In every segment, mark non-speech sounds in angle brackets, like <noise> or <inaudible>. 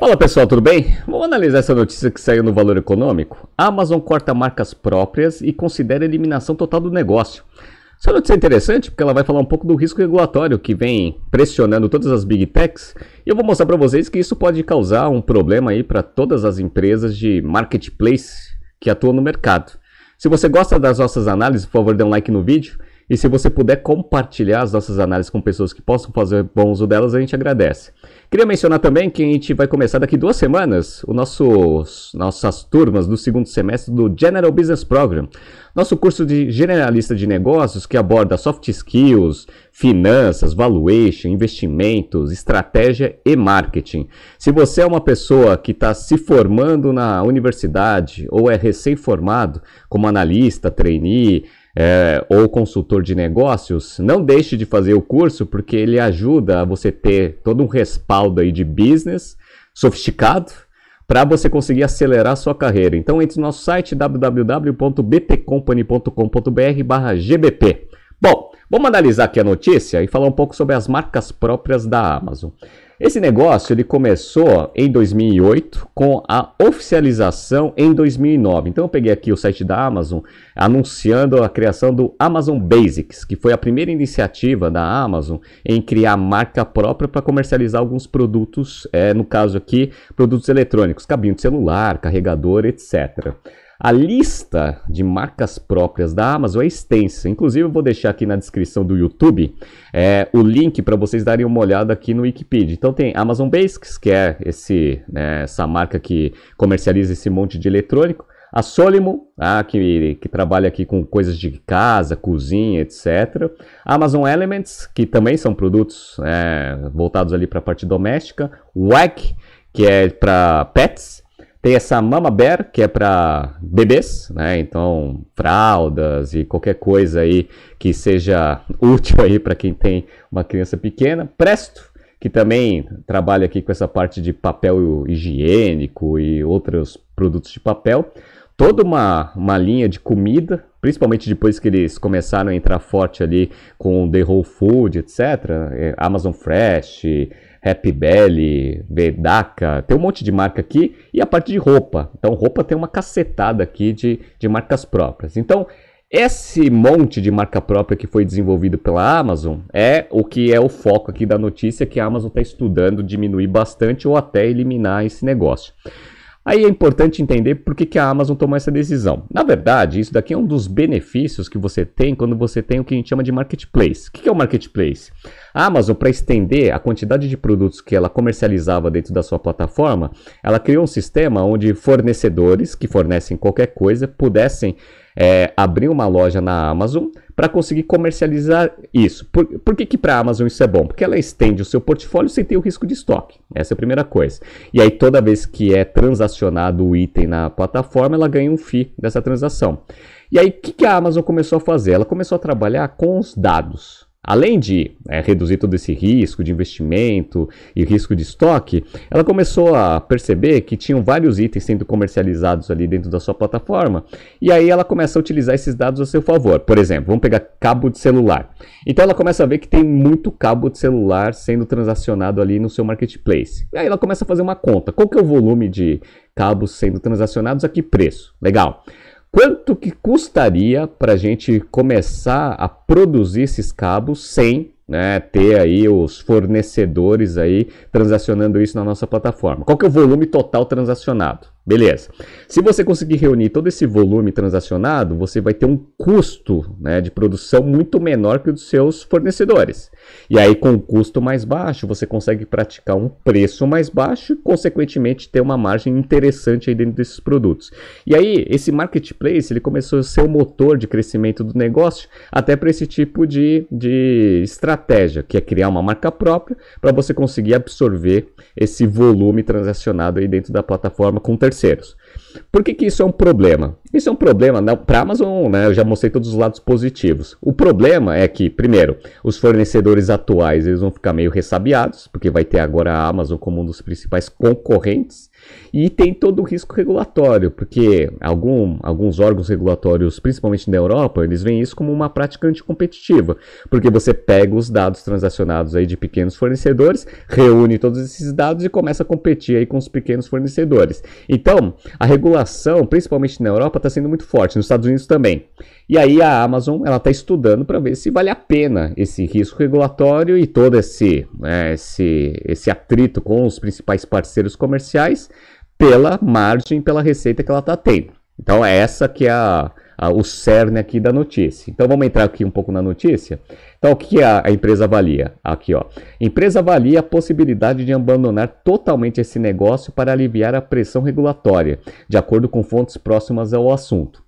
Fala pessoal, tudo bem? Vamos analisar essa notícia que saiu no Valor Econômico. A Amazon corta marcas próprias e considera eliminação total do negócio. Essa notícia é interessante porque ela vai falar um pouco do risco regulatório que vem pressionando todas as big techs e eu vou mostrar para vocês que isso pode causar um problema aí para todas as empresas de marketplace que atuam no mercado. Se você gosta das nossas análises, por favor, dê um like no vídeo. E se você puder compartilhar as nossas análises com pessoas que possam fazer bom uso delas, a gente agradece. Queria mencionar também que a gente vai começar daqui duas semanas o nosso, nossas turmas do segundo semestre do General Business Program. Nosso curso de generalista de negócios que aborda soft skills, finanças, valuation, investimentos, estratégia e marketing. Se você é uma pessoa que está se formando na universidade ou é recém-formado como analista, trainee, é, ou consultor de negócios, não deixe de fazer o curso porque ele ajuda a você ter todo um respaldo aí de business sofisticado para você conseguir acelerar sua carreira. Então entre no nosso site www.btcompany.com.br/gbp. Bom, vamos analisar aqui a notícia e falar um pouco sobre as marcas próprias da Amazon. Esse negócio ele começou em 2008 com a oficialização em 2009. Então eu peguei aqui o site da Amazon anunciando a criação do Amazon Basics, que foi a primeira iniciativa da Amazon em criar marca própria para comercializar alguns produtos, é, no caso aqui, produtos eletrônicos, cabinho de celular, carregador, etc. A lista de marcas próprias da Amazon é extensa. Inclusive, eu vou deixar aqui na descrição do YouTube é, o link para vocês darem uma olhada aqui no Wikipedia. Então, tem Amazon Basics, que é esse, né, essa marca que comercializa esse monte de eletrônico. A Solimo, ah, que, que, trabalha aqui com coisas de casa, cozinha, etc. Amazon Elements, que também são produtos é, voltados ali para a parte doméstica. WAG, que é para pets. Tem essa Mama Bear, que é para bebês, né? Então, fraldas e qualquer coisa aí que seja útil aí para quem tem uma criança pequena. Presto, que também trabalha aqui com essa parte de papel higiênico e outros produtos de papel. Toda uma, uma linha de comida, principalmente depois que eles começaram a entrar forte ali com The Whole Food, etc. É, Amazon Fresh, Happy Belly, Vedaka, tem um monte de marca aqui e a parte de roupa. Então, roupa tem uma cacetada aqui de, de marcas próprias. Então, esse monte de marca própria que foi desenvolvido pela Amazon é o que é o foco aqui da notícia que a Amazon está estudando diminuir bastante ou até eliminar esse negócio. Aí é importante entender por que, que a Amazon tomou essa decisão. Na verdade, isso daqui é um dos benefícios que você tem quando você tem o que a gente chama de marketplace. O que, que é o marketplace? A Amazon, para estender a quantidade de produtos que ela comercializava dentro da sua plataforma, ela criou um sistema onde fornecedores que fornecem qualquer coisa pudessem é, abrir uma loja na Amazon para conseguir comercializar isso. Por, por que, que para a Amazon isso é bom? Porque ela estende o seu portfólio sem ter o risco de estoque. Essa é a primeira coisa. E aí, toda vez que é transacionado o item na plataforma, ela ganha um FII dessa transação. E aí, o que, que a Amazon começou a fazer? Ela começou a trabalhar com os dados. Além de é, reduzir todo esse risco de investimento e risco de estoque, ela começou a perceber que tinham vários itens sendo comercializados ali dentro da sua plataforma, e aí ela começa a utilizar esses dados a seu favor. Por exemplo, vamos pegar cabo de celular. Então ela começa a ver que tem muito cabo de celular sendo transacionado ali no seu marketplace. E aí ela começa a fazer uma conta. Qual que é o volume de cabos sendo transacionados a que preço? Legal. Quanto que custaria para a gente começar a produzir esses cabos sem né, ter aí os fornecedores aí transacionando isso na nossa plataforma? Qual que é o volume total transacionado? Beleza. Se você conseguir reunir todo esse volume transacionado, você vai ter um custo né, de produção muito menor que o dos seus fornecedores. E aí, com o custo mais baixo, você consegue praticar um preço mais baixo e, consequentemente, ter uma margem interessante aí dentro desses produtos. E aí, esse marketplace ele começou a ser o motor de crescimento do negócio, até para esse tipo de, de estratégia, que é criar uma marca própria para você conseguir absorver esse volume transacionado aí dentro da plataforma com terceiros terceiros. Por que, que isso é um problema? Isso é um problema para a Amazon, né? Eu já mostrei todos os lados positivos. O problema é que, primeiro, os fornecedores atuais eles vão ficar meio ressabiados, porque vai ter agora a Amazon como um dos principais concorrentes. E tem todo o risco regulatório, porque algum, alguns órgãos regulatórios, principalmente na Europa, eles veem isso como uma prática anticompetitiva, porque você pega os dados transacionados aí de pequenos fornecedores, reúne todos esses dados e começa a competir aí com os pequenos fornecedores. Então, a regulação, principalmente na Europa, está sendo muito forte, nos Estados Unidos também. E aí a Amazon ela está estudando para ver se vale a pena esse risco regulatório e todo esse, né, esse, esse atrito com os principais parceiros comerciais pela margem, pela receita que ela está tendo. Então é essa que é a, a, o cerne aqui da notícia. Então vamos entrar aqui um pouco na notícia. Então o que a, a empresa avalia? Aqui ó, a empresa avalia a possibilidade de abandonar totalmente esse negócio para aliviar a pressão regulatória, de acordo com fontes próximas ao assunto.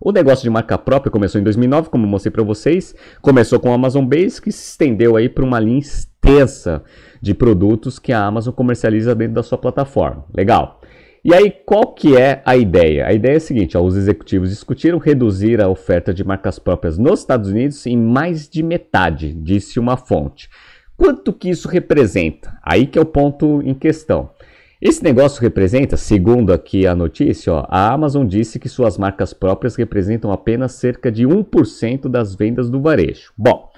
O negócio de marca própria começou em 2009, como eu mostrei para vocês. Começou com o Amazon Base, que se estendeu aí para uma linha extensa de produtos que a Amazon comercializa dentro da sua plataforma. Legal. E aí, qual que é a ideia? A ideia é a seguinte, ó, os executivos discutiram reduzir a oferta de marcas próprias nos Estados Unidos em mais de metade, disse uma fonte. Quanto que isso representa? Aí que é o ponto em questão. Esse negócio representa, segundo aqui a notícia, ó, a Amazon disse que suas marcas próprias representam apenas cerca de 1% das vendas do varejo. Bom,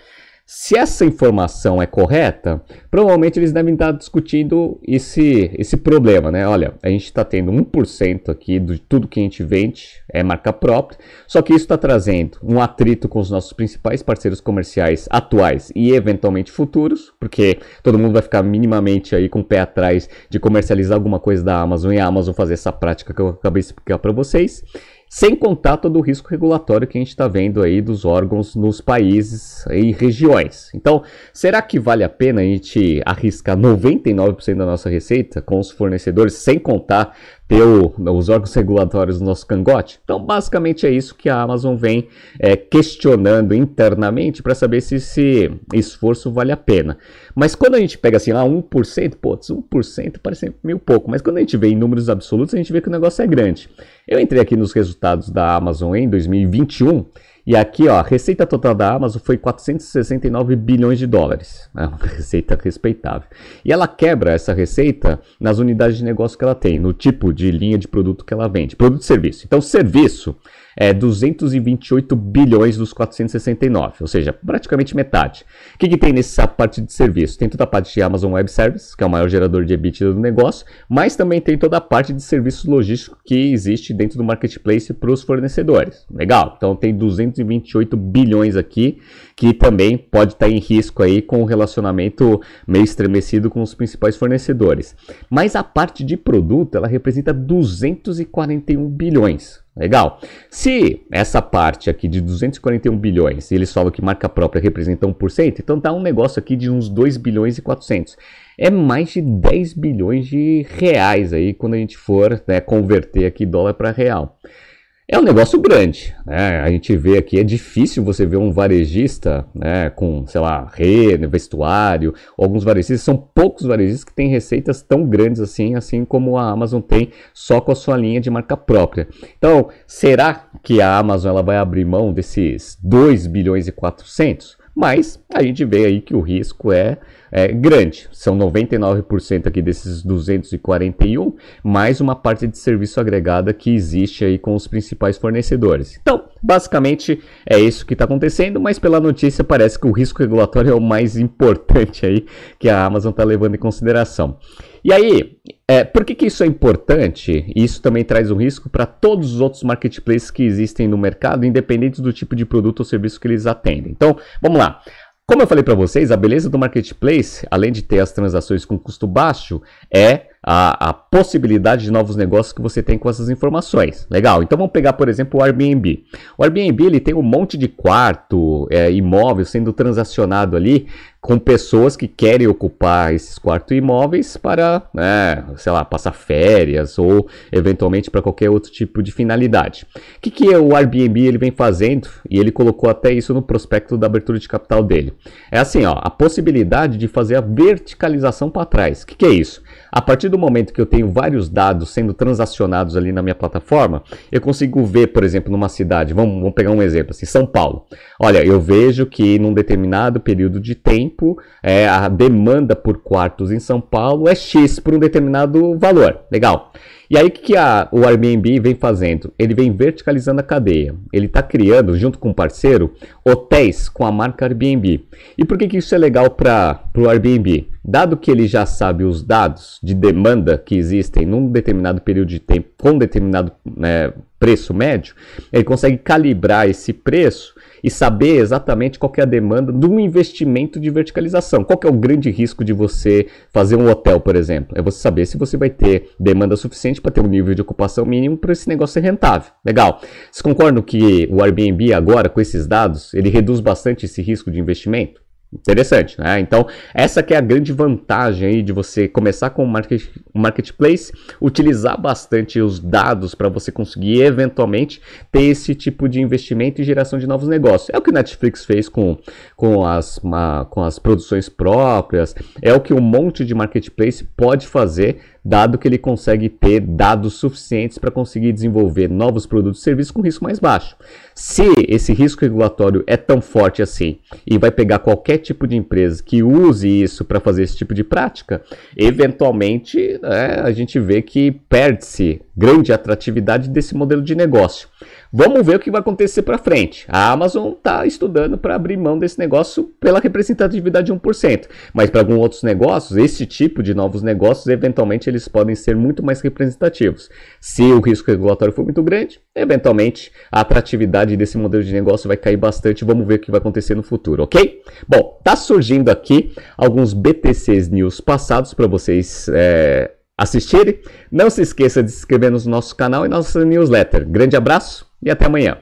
se essa informação é correta, provavelmente eles devem estar discutindo esse, esse problema, né? Olha, a gente está tendo 1% aqui de tudo que a gente vende é marca própria, só que isso está trazendo um atrito com os nossos principais parceiros comerciais atuais e eventualmente futuros, porque todo mundo vai ficar minimamente aí com o pé atrás de comercializar alguma coisa da Amazon e a Amazon fazer essa prática que eu acabei de explicar para vocês sem contar todo o risco regulatório que a gente está vendo aí dos órgãos nos países e regiões. Então, será que vale a pena a gente arriscar 99% da nossa receita com os fornecedores, sem contar ter o, os órgãos regulatórios no nosso cangote? Então, basicamente é isso que a Amazon vem é, questionando internamente para saber se esse esforço vale a pena. Mas quando a gente pega assim lá 1%, pô, 1% parece meio pouco, mas quando a gente vê em números absolutos, a gente vê que o negócio é grande. Eu entrei aqui nos resultados da Amazon em 2021 e aqui, ó, a receita total da Amazon foi 469 bilhões de dólares. É <laughs> uma receita respeitável. E ela quebra essa receita nas unidades de negócio que ela tem, no tipo de linha de produto que ela vende, produto e serviço. Então, serviço é 228 bilhões dos 469, ou seja, praticamente metade. O que, que tem nessa parte de serviço? Tem toda a parte de Amazon Web Services, que é o maior gerador de EBITDA do negócio, mas também tem toda a parte de serviços logísticos que existe dentro do marketplace para os fornecedores. Legal, então tem 228 bilhões aqui, que também pode estar em risco aí com o relacionamento meio estremecido com os principais fornecedores. Mas a parte de produto, ela representa 241 bilhões. Legal. Se essa parte aqui de 241 bilhões, eles falam que marca própria representa 1%, então tá um negócio aqui de uns 2 bilhões e 400. É mais de 10 bilhões de reais aí quando a gente for né, converter aqui dólar para real. É um negócio grande, né? A gente vê aqui, é difícil você ver um varejista, né, com, sei lá, rede, vestuário, alguns varejistas, são poucos varejistas que têm receitas tão grandes assim, assim como a Amazon tem, só com a sua linha de marca própria. Então, será que a Amazon ela vai abrir mão desses 2 bilhões e 400? Mas a gente vê aí que o risco é, é grande. São 99% aqui desses 241, mais uma parte de serviço agregada que existe aí com os principais fornecedores. Então, basicamente é isso que está acontecendo, mas pela notícia parece que o risco regulatório é o mais importante aí que a Amazon está levando em consideração. E aí, é, por que, que isso é importante? Isso também traz um risco para todos os outros marketplaces que existem no mercado, independente do tipo de produto ou serviço que eles atendem. Então, vamos lá. Como eu falei para vocês, a beleza do marketplace, além de ter as transações com custo baixo, é a, a, possibilidade de novos negócios que você tem com essas informações. Legal. Então vamos pegar, por exemplo, o Airbnb. O Airbnb ele tem um monte de quarto, é, imóvel sendo transacionado ali com pessoas que querem ocupar esses quartos imóveis para, né, sei lá, passar férias ou eventualmente para qualquer outro tipo de finalidade. O que, que o Airbnb ele vem fazendo? E ele colocou até isso no prospecto da abertura de capital dele. É assim, ó, a possibilidade de fazer a verticalização para trás. O que, que é isso? A partir partir do momento que eu tenho vários dados sendo transacionados ali na minha plataforma, eu consigo ver, por exemplo, numa cidade, vamos, vamos pegar um exemplo, assim, São Paulo. Olha, eu vejo que num determinado período de tempo, é, a demanda por quartos em São Paulo é X por um determinado valor. Legal. E aí o que, que a, o Airbnb vem fazendo? Ele vem verticalizando a cadeia. Ele está criando, junto com um parceiro, hotéis com a marca Airbnb. E por que, que isso é legal para o Airbnb? Dado que ele já sabe os dados de demanda que existem num determinado período de tempo com determinado né, preço médio, ele consegue calibrar esse preço e saber exatamente qual é a demanda de um investimento de verticalização. Qual é o grande risco de você fazer um hotel, por exemplo? É você saber se você vai ter demanda suficiente para ter um nível de ocupação mínimo para esse negócio ser rentável. Legal. Vocês concordam que o Airbnb agora, com esses dados, ele reduz bastante esse risco de investimento? Interessante, né? Então, essa que é a grande vantagem aí de você começar com o market, marketplace, utilizar bastante os dados para você conseguir eventualmente ter esse tipo de investimento e geração de novos negócios. É o que o Netflix fez com, com, as, com as produções próprias, é o que um monte de marketplace pode fazer dado que ele consegue ter dados suficientes para conseguir desenvolver novos produtos e serviços com risco mais baixo. Se esse risco regulatório é tão forte assim e vai pegar qualquer tipo de empresa que use isso para fazer esse tipo de prática, eventualmente é, a gente vê que perde-se grande atratividade desse modelo de negócio. Vamos ver o que vai acontecer para frente. A Amazon está estudando para abrir mão desse negócio pela representatividade de 1%. Mas para alguns outros negócios, esse tipo de novos negócios, eventualmente eles podem ser muito mais representativos. Se o risco regulatório for muito grande, eventualmente a atratividade desse modelo de negócio vai cair bastante. Vamos ver o que vai acontecer no futuro, ok? Bom, tá surgindo aqui alguns BTCs News passados para vocês é, assistirem. Não se esqueça de se inscrever no nosso canal e nossa newsletter. Grande abraço e até amanhã.